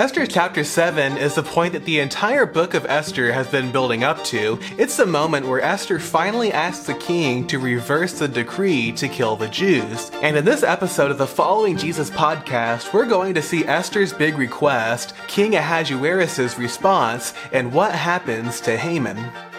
Esther chapter 7 is the point that the entire book of Esther has been building up to. It's the moment where Esther finally asks the king to reverse the decree to kill the Jews. And in this episode of the Following Jesus podcast, we're going to see Esther's big request, King Ahasuerus' response, and what happens to Haman.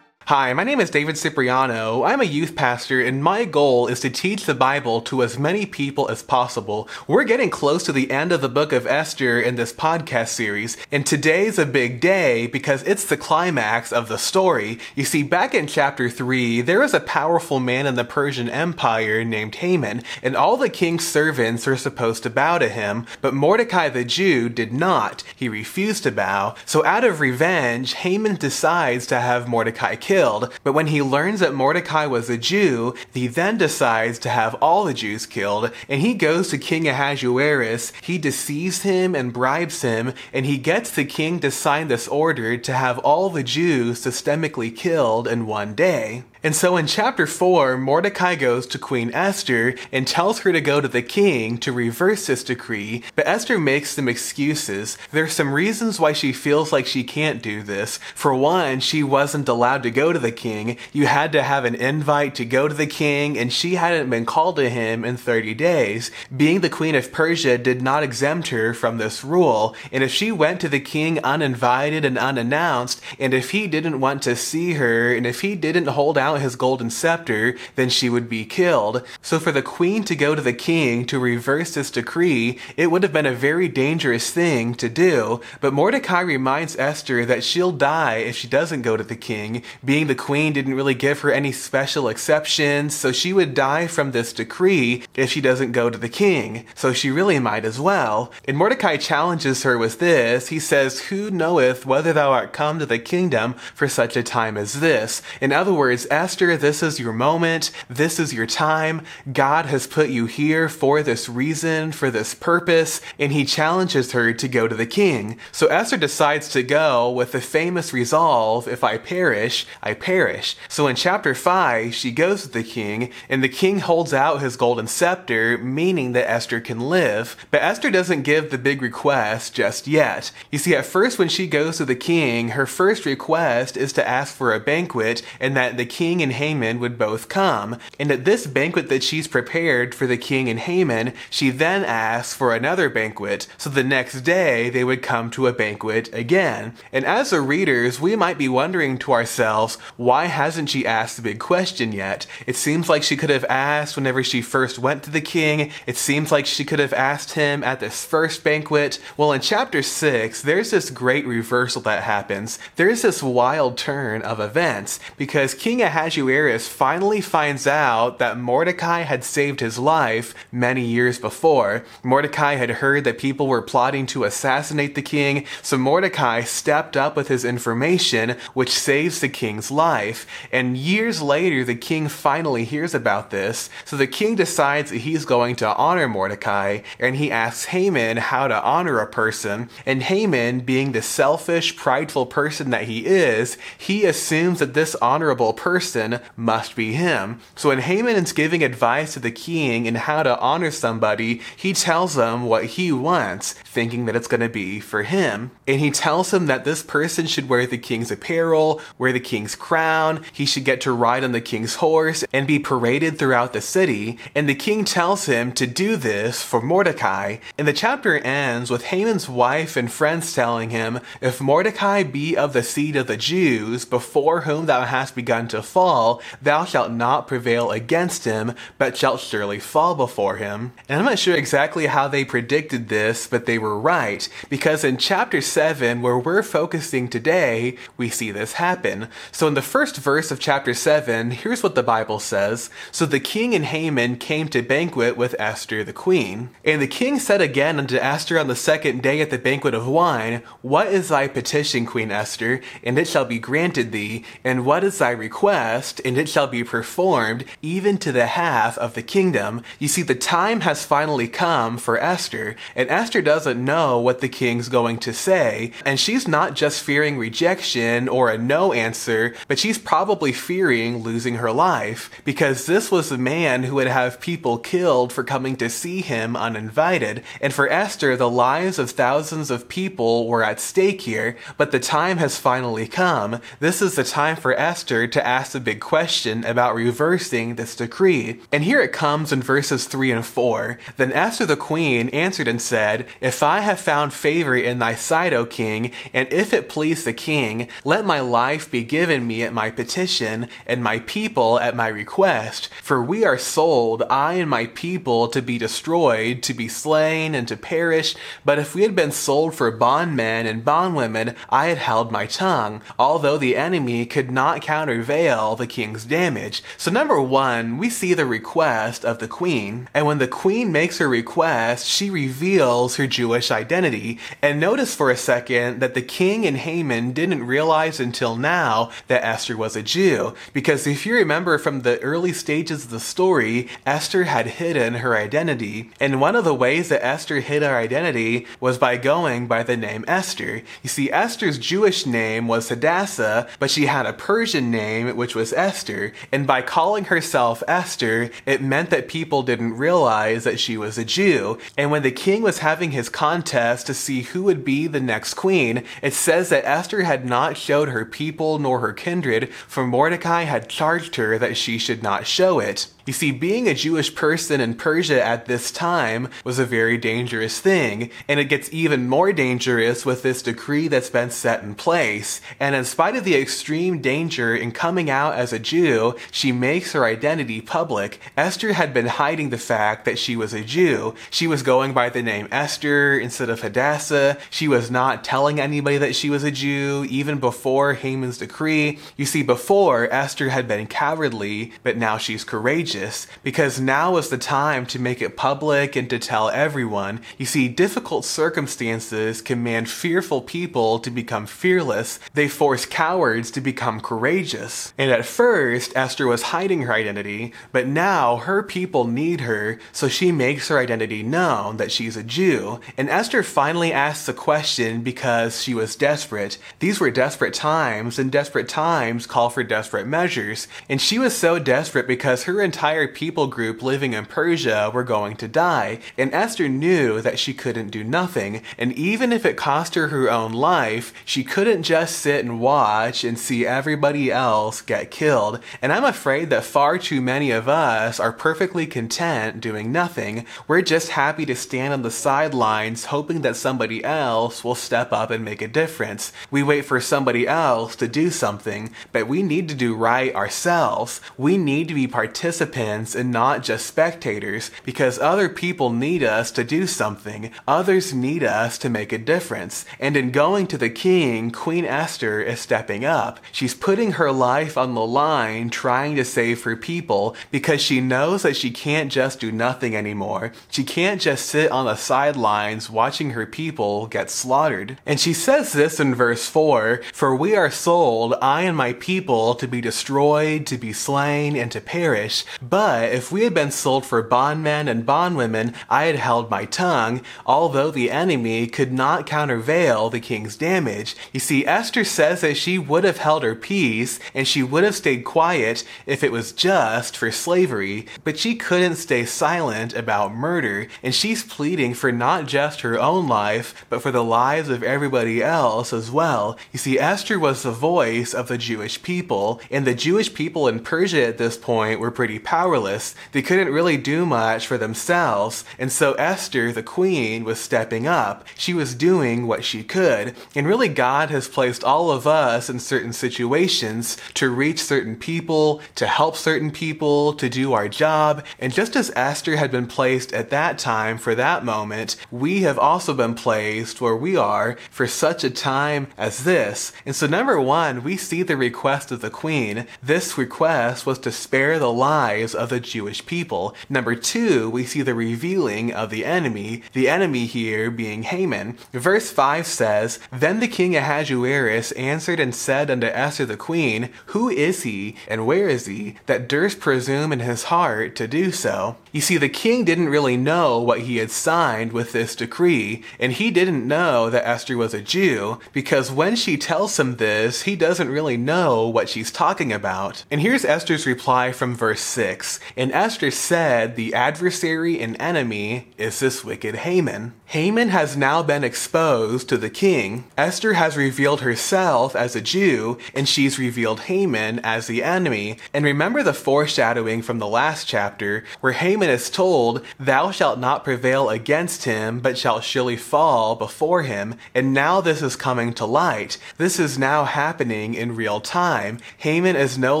Hi, my name is David Cipriano. I'm a youth pastor, and my goal is to teach the Bible to as many people as possible. We're getting close to the end of the book of Esther in this podcast series, and today's a big day because it's the climax of the story. You see, back in chapter 3, there was a powerful man in the Persian Empire named Haman, and all the king's servants were supposed to bow to him, but Mordecai the Jew did not. He refused to bow, so out of revenge, Haman decides to have Mordecai killed killed, but when he learns that Mordecai was a Jew, he then decides to have all the Jews killed, and he goes to King Ahasuerus, he deceives him and bribes him, and he gets the king to sign this order to have all the Jews systemically killed in one day. And so in chapter 4, Mordecai goes to Queen Esther and tells her to go to the king to reverse this decree, but Esther makes some excuses. There's some reasons why she feels like she can't do this. For one, she wasn't allowed to go to the king. You had to have an invite to go to the king, and she hadn't been called to him in 30 days. Being the queen of Persia did not exempt her from this rule, and if she went to the king uninvited and unannounced, and if he didn't want to see her, and if he didn't hold out out his golden scepter, then she would be killed. So for the queen to go to the king to reverse this decree, it would have been a very dangerous thing to do. But Mordecai reminds Esther that she'll die if she doesn't go to the king, being the queen didn't really give her any special exceptions, so she would die from this decree if she doesn't go to the king. So she really might as well. And Mordecai challenges her with this. He says, Who knoweth whether thou art come to the kingdom for such a time as this? In other words, Esther, this is your moment. This is your time. God has put you here for this reason, for this purpose, and he challenges her to go to the king. So Esther decides to go with the famous resolve, if I perish, I perish. So in chapter 5, she goes to the king, and the king holds out his golden scepter, meaning that Esther can live. But Esther doesn't give the big request just yet. You see, at first when she goes to the king, her first request is to ask for a banquet, and that the king king and Haman would both come. And at this banquet that she's prepared for the king and Haman, she then asks for another banquet. So the next day they would come to a banquet again. And as the readers, we might be wondering to ourselves, why hasn't she asked the big question yet? It seems like she could have asked whenever she first went to the king. It seems like she could have asked him at this first banquet. Well, in chapter 6, there's this great reversal that happens. There's this wild turn of events because King Ahasuerus Ahasuerus finally finds out that Mordecai had saved his life many years before. Mordecai had heard that people were plotting to assassinate the king, so Mordecai stepped up with his information, which saves the king's life. And years later, the king finally hears about this, so the king decides that he's going to honor Mordecai, and he asks Haman how to honor a person. And Haman, being the selfish, prideful person that he is, he assumes that this honorable person person must be him. So when Haman is giving advice to the king in how to honor somebody, he tells them what he wants, thinking that it's going to be for him. And he tells him that this person should wear the king's apparel, wear the king's crown, he should get to ride on the king's horse, and be paraded throughout the city. And the king tells him to do this for Mordecai. And the chapter ends with Haman's wife and friends telling him, If Mordecai be of the seed of the Jews, before whom thou hast begun to fall, thou shalt not prevail against him, but shalt surely fall before him. And I'm not sure exactly how they predicted this, but they were right, because in chapter 7, where we're focusing today, we see this happen. So in the first verse of chapter 7, here's what the Bible says So the king and Haman came to banquet with Esther the queen. And the king said again unto Esther on the second day at the banquet of wine, What is thy petition, Queen Esther? And it shall be granted thee. And what is thy request? And it shall be performed, even to the half of the kingdom. You see, the time has finally come for Esther, and Esther doesn't know what the king's going to say, and she's not just fearing rejection or a no answer, but she's probably fearing losing her life, because this was a man who would have people killed for coming to see him uninvited, and for Esther, the lives of thousands of people were at stake here, but the time has finally come. This is the time for Esther to ask the big question about reversing this decree. And here it comes in verses 3 and 4. Then Esther the queen answered and said, If I have found favor in thy sight, O king, and if it please the king, let my life be given me at my petition, and my people at my request. For we are sold, I and my people, to be destroyed, to be slain, and to perish. But if we had been sold for bondmen and bondwomen, I had held my tongue, although the enemy could not countervail the king's damage. So, number one, we see the request of the queen. And when the queen makes her request, she reveals her Jewish identity. And notice for a second that the king and Haman didn't realize until now that Esther was a Jew. Because if you remember from the early stages of the story, Esther had hidden her identity. And one of the ways that Esther hid her identity was by going by the name Esther. You see, Esther's Jewish name was Hadassah, but she had a Persian name, which was Esther. And by calling herself Esther, it meant that people didn't realize that she was a Jew. And when the king was having his contest to see who would be the next queen, it says that Esther had not showed her people nor her kindred, for Mordecai had charged her that she should not show it. You see, being a Jewish person in Persia at this time was a very dangerous thing, and it gets even more dangerous with this decree that's been set in place. And in spite of the extreme danger in coming out as a Jew, she makes her identity public. Esther had been hiding the fact that she was a Jew. She was going by the name Esther instead of Hadassah. She was not telling anybody that she was a Jew, even before Haman's decree. You see, before, Esther had been cowardly, but now she's courageous because now is the time to make it public and to tell everyone. You see, difficult circumstances command fearful people to become fearless. They force cowards to become courageous. And at first, Esther was hiding her identity, but now her people need her, so she makes her identity known that she's a Jew. And Esther finally asks a question because she was desperate. These were desperate times, and desperate times call for desperate measures. And she was so desperate because her entire entire people group living in Persia were going to die, and Esther knew that she couldn't do nothing, and even if it cost her her own life, she couldn't just sit and watch and see everybody else get killed. And I'm afraid that far too many of us are perfectly content doing nothing. We're just happy to stand on the sidelines hoping that somebody else will step up and make a difference. We wait for somebody else to do something, but we need to do right ourselves. We need to be participants participants and not just spectators because other people need us to do something. Others need us to make a difference. And in going to the king, Queen Esther is stepping up. She's putting her life on the line trying to save her people because she knows that she can't just do nothing anymore. She can't just sit on the sidelines watching her people get slaughtered. And she says this in verse 4 For we are sold, I and my people, to be destroyed, to be slain, and to perish. But if we had been sold for bondmen and bondwomen, I had held my tongue, although the enemy could not countervail the king's damage. You see, Esther says that she would have held her peace and she would have stayed quiet if it was just for slavery, but she couldn't stay silent about murder, and she's pleading for not just her own life, but for the lives of everybody else as well. You see, Esther was the voice of the Jewish people, and the Jewish people in Persia at this point were pretty powerful powerless. They couldn't really do much for themselves, and so Esther, the queen, was stepping up. She was doing what she could. And really, God has placed all of us in certain situations to reach certain people, to help certain people, to do our job. And just as Esther had been placed at that time for that moment, we have also been placed where we are for such a time as this. And so, number one, we see the request of the queen. This request was to spare the lives of the Jewish people. Number two, we see the revealing of the enemy, the enemy here being Haman. Verse 5 says, Then the king Ahasuerus answered and said unto Esther the queen, Who is he, and where is he, that durst presume in his heart to do so? You see, the king didn't really know what he had signed with this decree, and he didn't know that Esther was a Jew, because when she tells him this, he doesn't really know what she's talking about. And here's Esther's reply from verse 6. And Esther said, The adversary and enemy is this wicked Haman. Haman has now been exposed to the king. Esther has revealed herself as a Jew, and she's revealed Haman as the enemy. And remember the foreshadowing from the last chapter, where Haman is told, Thou shalt not prevail against him, but shalt surely fall before him. And now this is coming to light. This is now happening in real time. Haman is no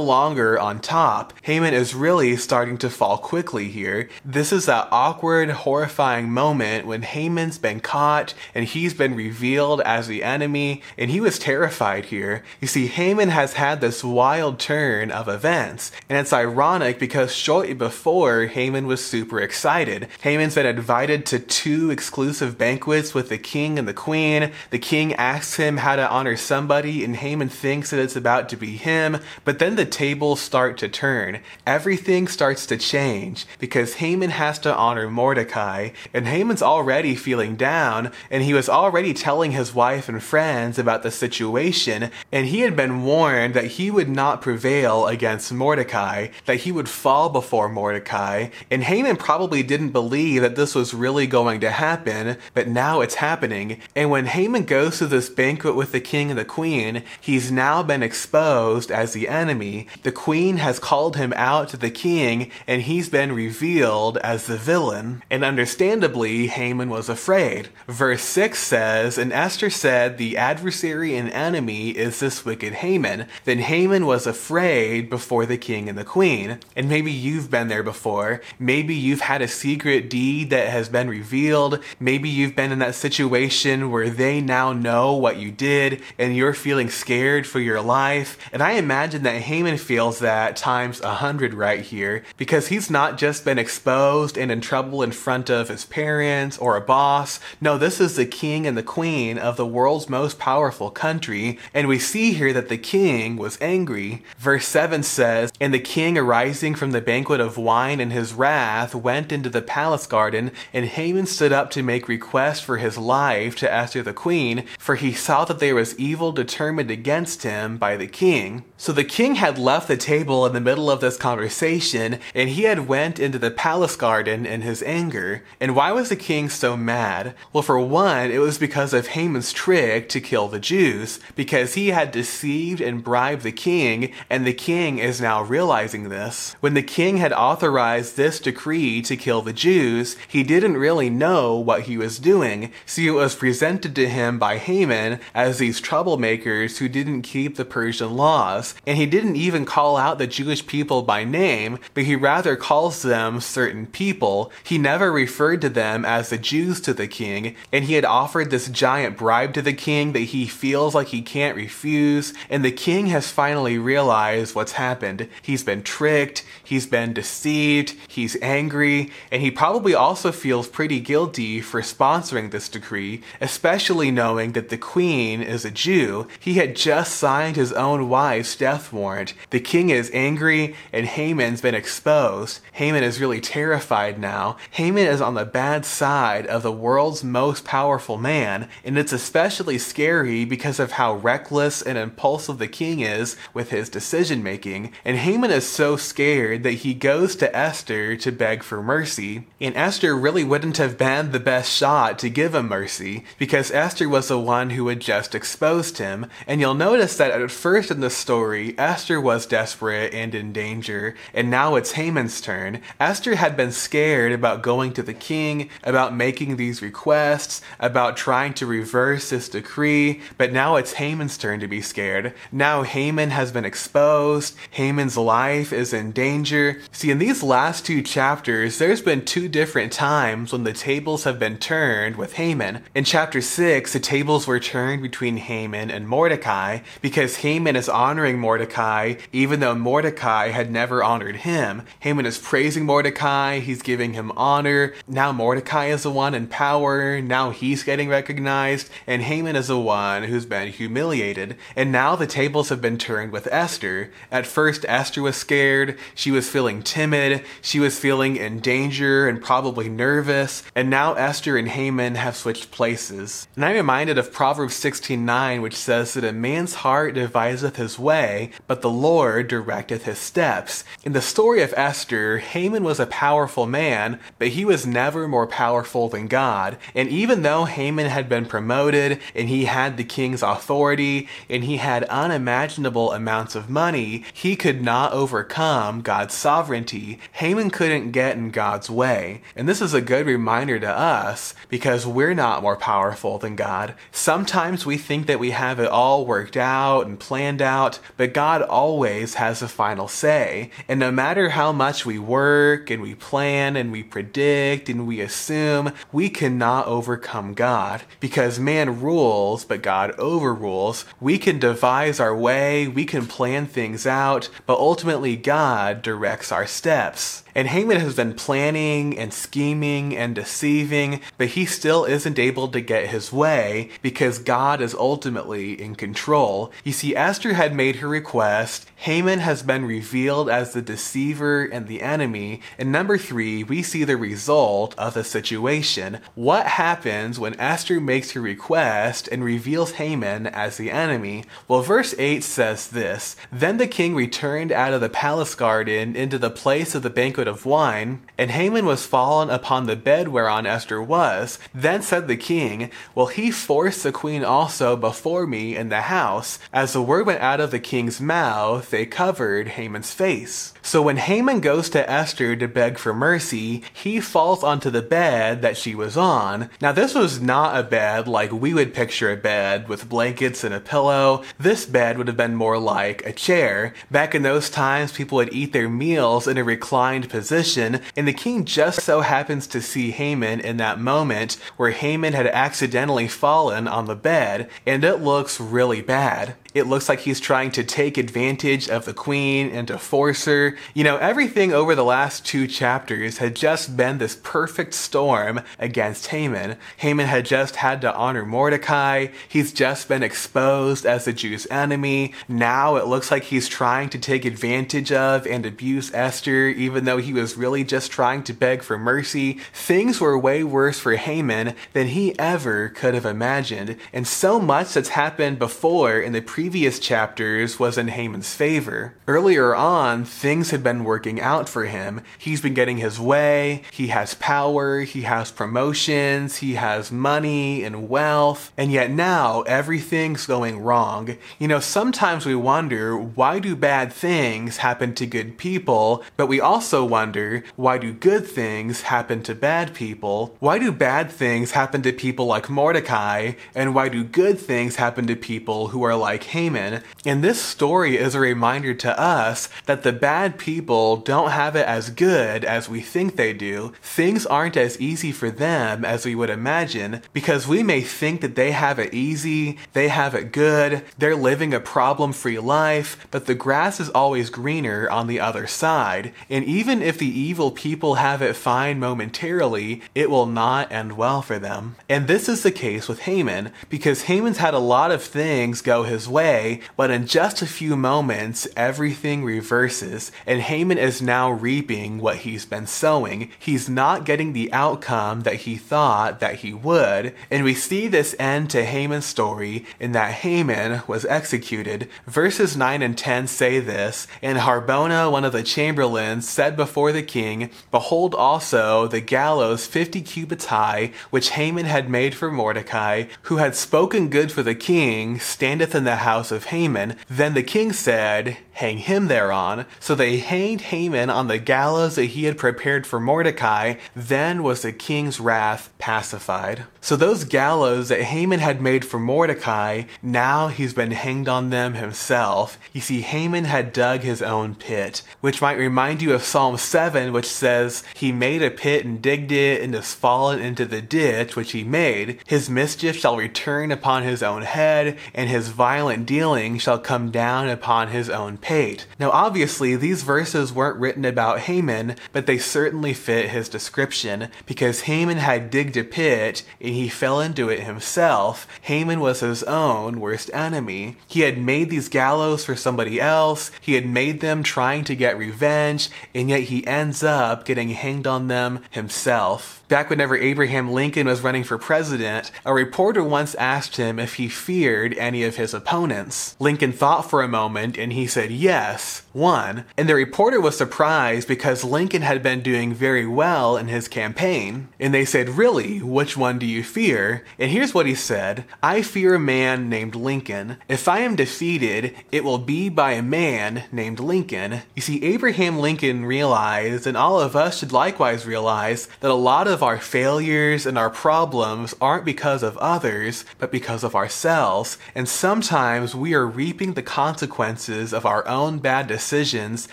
longer on top. Haman is really starting to fall quickly here. This is that awkward, horrifying moment when Haman Been caught and he's been revealed as the enemy, and he was terrified here. You see, Haman has had this wild turn of events, and it's ironic because shortly before, Haman was super excited. Haman's been invited to two exclusive banquets with the king and the queen. The king asks him how to honor somebody, and Haman thinks that it's about to be him, but then the tables start to turn. Everything starts to change because Haman has to honor Mordecai, and Haman's already feeling down, and he was already telling his wife and friends about the situation, and he had been warned that he would not prevail against Mordecai, that he would fall before Mordecai, and Haman probably didn't believe that this was really going to happen, but now it's happening. And when Haman goes to this banquet with the king and the queen, he's now been exposed as the enemy. The queen has called him out to the king, and he's been revealed as the villain. And understandably, Haman was afraid. Verse 6 says, And Esther said, The adversary and enemy is this wicked Haman. Then Haman was afraid before the king and the queen. And maybe you've been there before. Maybe you've had a secret deed that has been revealed. Maybe you've been in that situation where they now know what you did and you're feeling scared for your life. And I imagine that Haman feels that times a hundred right here because he's not just been exposed and in trouble in front of his parents or a boss boss. No, this is the king and the queen of the world's most powerful country. And we see here that the king was angry. Verse 7 says, And the king arising from the banquet of wine in his wrath went into the palace garden, and Haman stood up to make request for his life to Esther the queen, for he saw that there was evil determined against him by the king. So the king had left the table in the middle of this conversation, and he had went into the palace garden in his anger. And why was the king so mad? Mad? Well, for one, it was because of Haman's trick to kill the Jews, because he had deceived and bribed the king, and the king is now realizing this. When the king had authorized this decree to kill the Jews, he didn't really know what he was doing. See, it was presented to him by Haman as these troublemakers who didn't keep the Persian laws, and he didn't even call out the Jewish people by name, but he rather calls them certain people. He never referred to them as the Jews to the king, and he had offered this giant bribe to the king that he feels like he can't refuse, and the king has finally realized what's happened. He's been tricked, he's been deceived, he's angry, and he probably also feels pretty guilty for sponsoring this decree, especially knowing that the queen is a Jew. He had just signed his own wife's death warrant. The king is angry, and Haman's been exposed. Haman is really terrified now. Haman is on the bad side of the world's most powerful man, and it's especially scary because of how reckless and impulsive the king is with his decision making. And Haman is so scared that he goes to Esther to beg for mercy. And Esther really wouldn't have been the best shot to give him mercy because Esther was the one who had just exposed him. And you'll notice that at first in the story, Esther was desperate and in danger, and now it's Haman's turn. Esther had been scared about going to the king, about making the these requests, about trying to reverse this decree, but now it's Haman's turn to be scared. Now Haman has been exposed, Haman's life is in danger. See, in these last two chapters, there's been two different times when the tables have been turned with Haman. In chapter 6, the tables were turned between Haman and Mordecai because Haman is honoring Mordecai even though Mordecai had never honored him. Haman is praising Mordecai, he's giving him honor. Now Mordecai is the one in power, now he's getting recognized, and Haman is the one who's been humiliated. And now the tables have been turned with Esther. At first, Esther was scared, she was feeling timid, she was feeling in danger and probably nervous, and now Esther and Haman have switched places. And I'm reminded of Proverbs 16:9, which says that a man's heart deviseth his way, but the Lord directeth his steps. In the story of Esther, Haman was a powerful man, but he was never more powerful than God. And even though Haman had been promoted and he had the king's authority and he had unimaginable amounts of money, he could not overcome God's sovereignty. Haman couldn't get in God's way. And this is a good reminder to us because we're not more powerful than God. Sometimes we think that we have it all worked out and planned out, but God always has the final say. And no matter how much we work and we plan and we predict and we assume, we cannot overcome God because man rules, but God overrules. We can devise our way, we can plan things out, but ultimately God directs our steps. And Haman has been planning and scheming and deceiving, but he still isn't able to get his way because God is ultimately in control. You see, Esther had made her request, Haman has been revealed as the deceiver and the enemy, and number three, we see the result of the situation. What happens when Esther makes her request and reveals Haman as the enemy? Well, verse 8 says this Then the king returned out of the palace garden into the place of the banquet of wine, and Haman was fallen upon the bed whereon Esther was. Then said the king, Will he force the queen also before me in the house? As the word went out of the king's mouth, they covered Haman's face. So when Haman goes to Esther to beg for mercy, he falls onto the bed that she was on. Now, this was not a bed like we would picture a bed with blankets and a pillow. This bed would have been more like a chair. Back in those times, people would eat their meals in a reclined position, and the king just so happens to see Haman in that moment where Haman had accidentally fallen on the bed, and it looks really bad. It looks like he's trying to take advantage of the queen and to force her. You know, everything over the last two chapters had just been this perfect storm against Haman. Haman had just had to honor Mordecai. He's just been exposed as the Jews' enemy. Now it looks like he's trying to take advantage of and abuse Esther, even though he was really just trying to beg for mercy. Things were way worse for Haman than he ever could have imagined. And so much that's happened before in the previous previous chapters was in Haman's favor. Earlier on, things had been working out for him. He's been getting his way, he has power, he has promotions, he has money and wealth, and yet now everything's going wrong. You know, sometimes we wonder why do bad things happen to good people, but we also wonder why do good things happen to bad people? Why do bad things happen to people like Mordecai, and why do good things happen to people who are like Haman. And this story is a reminder to us that the bad people don't have it as good as we think they do. Things aren't as easy for them as we would imagine because we may think that they have it easy, they have it good, they're living a problem free life, but the grass is always greener on the other side. And even if the evil people have it fine momentarily, it will not end well for them. And this is the case with Haman because Haman's had a lot of things go his way way, but in just a few moments, everything reverses, and Haman is now reaping what he's been sowing. He's not getting the outcome that he thought that he would, and we see this end to Haman's story in that Haman was executed. Verses 9 and 10 say this, and Harbona, one of the chamberlains, said before the king, Behold also the gallows fifty cubits high, which Haman had made for Mordecai, who had spoken good for the king, standeth in the house of Haman. Then the king said, hang him thereon. So they hanged Haman on the gallows that he had prepared for Mordecai. Then was the king's wrath pacified. So those gallows that Haman had made for Mordecai, now he's been hanged on them himself. You see, Haman had dug his own pit, which might remind you of Psalm 7, which says, He made a pit and digged it and has fallen into the ditch which he made. His mischief shall return upon his own head, and his violent dealing shall come down upon his own pate. Now, obviously, these verses weren't written about Haman, but they certainly fit his description, because Haman had digged a pit and he fell into it himself. Haman was his own worst enemy. He had made these gallows for somebody else, he had made them trying to get revenge, and yet he ends up getting hanged on them himself. Back whenever Abraham Lincoln was running for president, a reporter once asked him if he feared any of his opponents. Lincoln thought for a moment and he said yes, one. And the reporter was surprised because Lincoln had been doing very well in his campaign. And they said, Really, which one do you fear? And here's what he said I fear a man named Lincoln. If I am defeated, it will be by a man named Lincoln. You see, Abraham Lincoln realized, and all of us should likewise realize, that a lot of our failures and our problems aren't because of others, but because of ourselves. And sometimes we are reaping the consequences of our own bad decisions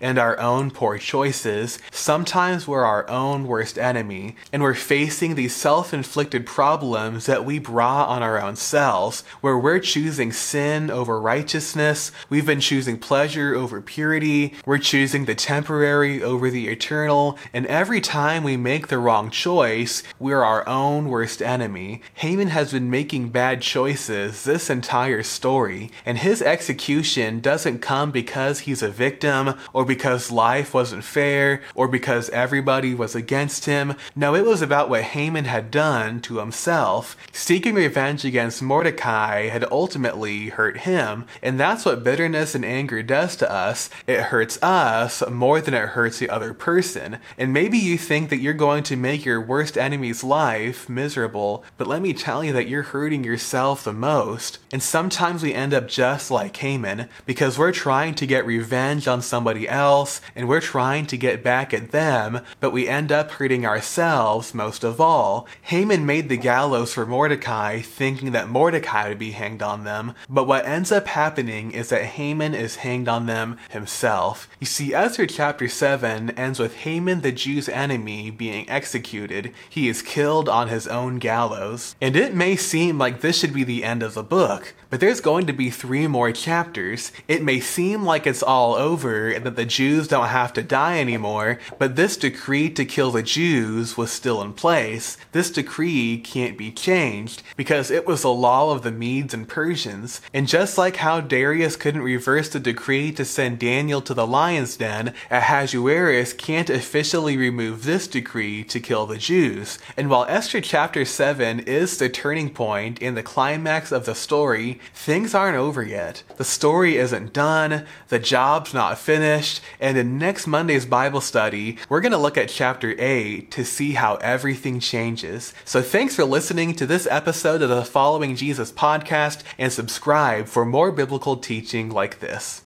and our own poor choices. Sometimes we're our own worst enemy, and we're facing these self inflicted problems that we brought on our own selves, where we're choosing sin over righteousness, we've been choosing pleasure over purity, we're choosing the temporary over the eternal, and every time we make the wrong choice, we're our own worst enemy. Haman has been making bad choices this entire story, and his execution doesn't come because he's a victim, or because life wasn't fair, or because everybody was against him. No, it was about what Haman had done to himself. Seeking revenge against Mordecai had ultimately hurt him, and that's what bitterness and anger does to us. It hurts us more than it hurts the other person. And maybe you think that you're going to make your worst enemy's life miserable, but let me tell you that you're hurting yourself the most. And sometimes we end up just like Haman, because we're trying to get revenge on somebody else, and we're trying to get back at them, but we end up hurting ourselves most of all. Haman made the gallows for Mordecai, thinking that Mordecai would be hanged on them, but what ends up happening is that Haman is hanged on them himself. You see, Esther chapter 7 ends with Haman the Jew's enemy being executed he is killed on his own gallows. And it may seem like this should be the end of the book, but there's going to be three more chapters. It may seem like it's all over and that the Jews don't have to die anymore, but this decree to kill the Jews was still in place. This decree can't be changed because it was the law of the Medes and Persians. And just like how Darius couldn't reverse the decree to send Daniel to the lion's den, Ahasuerus can't officially remove this decree to kill the Jews. And while Esther chapter 7 is the turning and the climax of the story, things aren't over yet. The story isn't done, the job's not finished, and in next Monday's Bible study, we're going to look at chapter 8 to see how everything changes. So thanks for listening to this episode of the Following Jesus podcast and subscribe for more biblical teaching like this.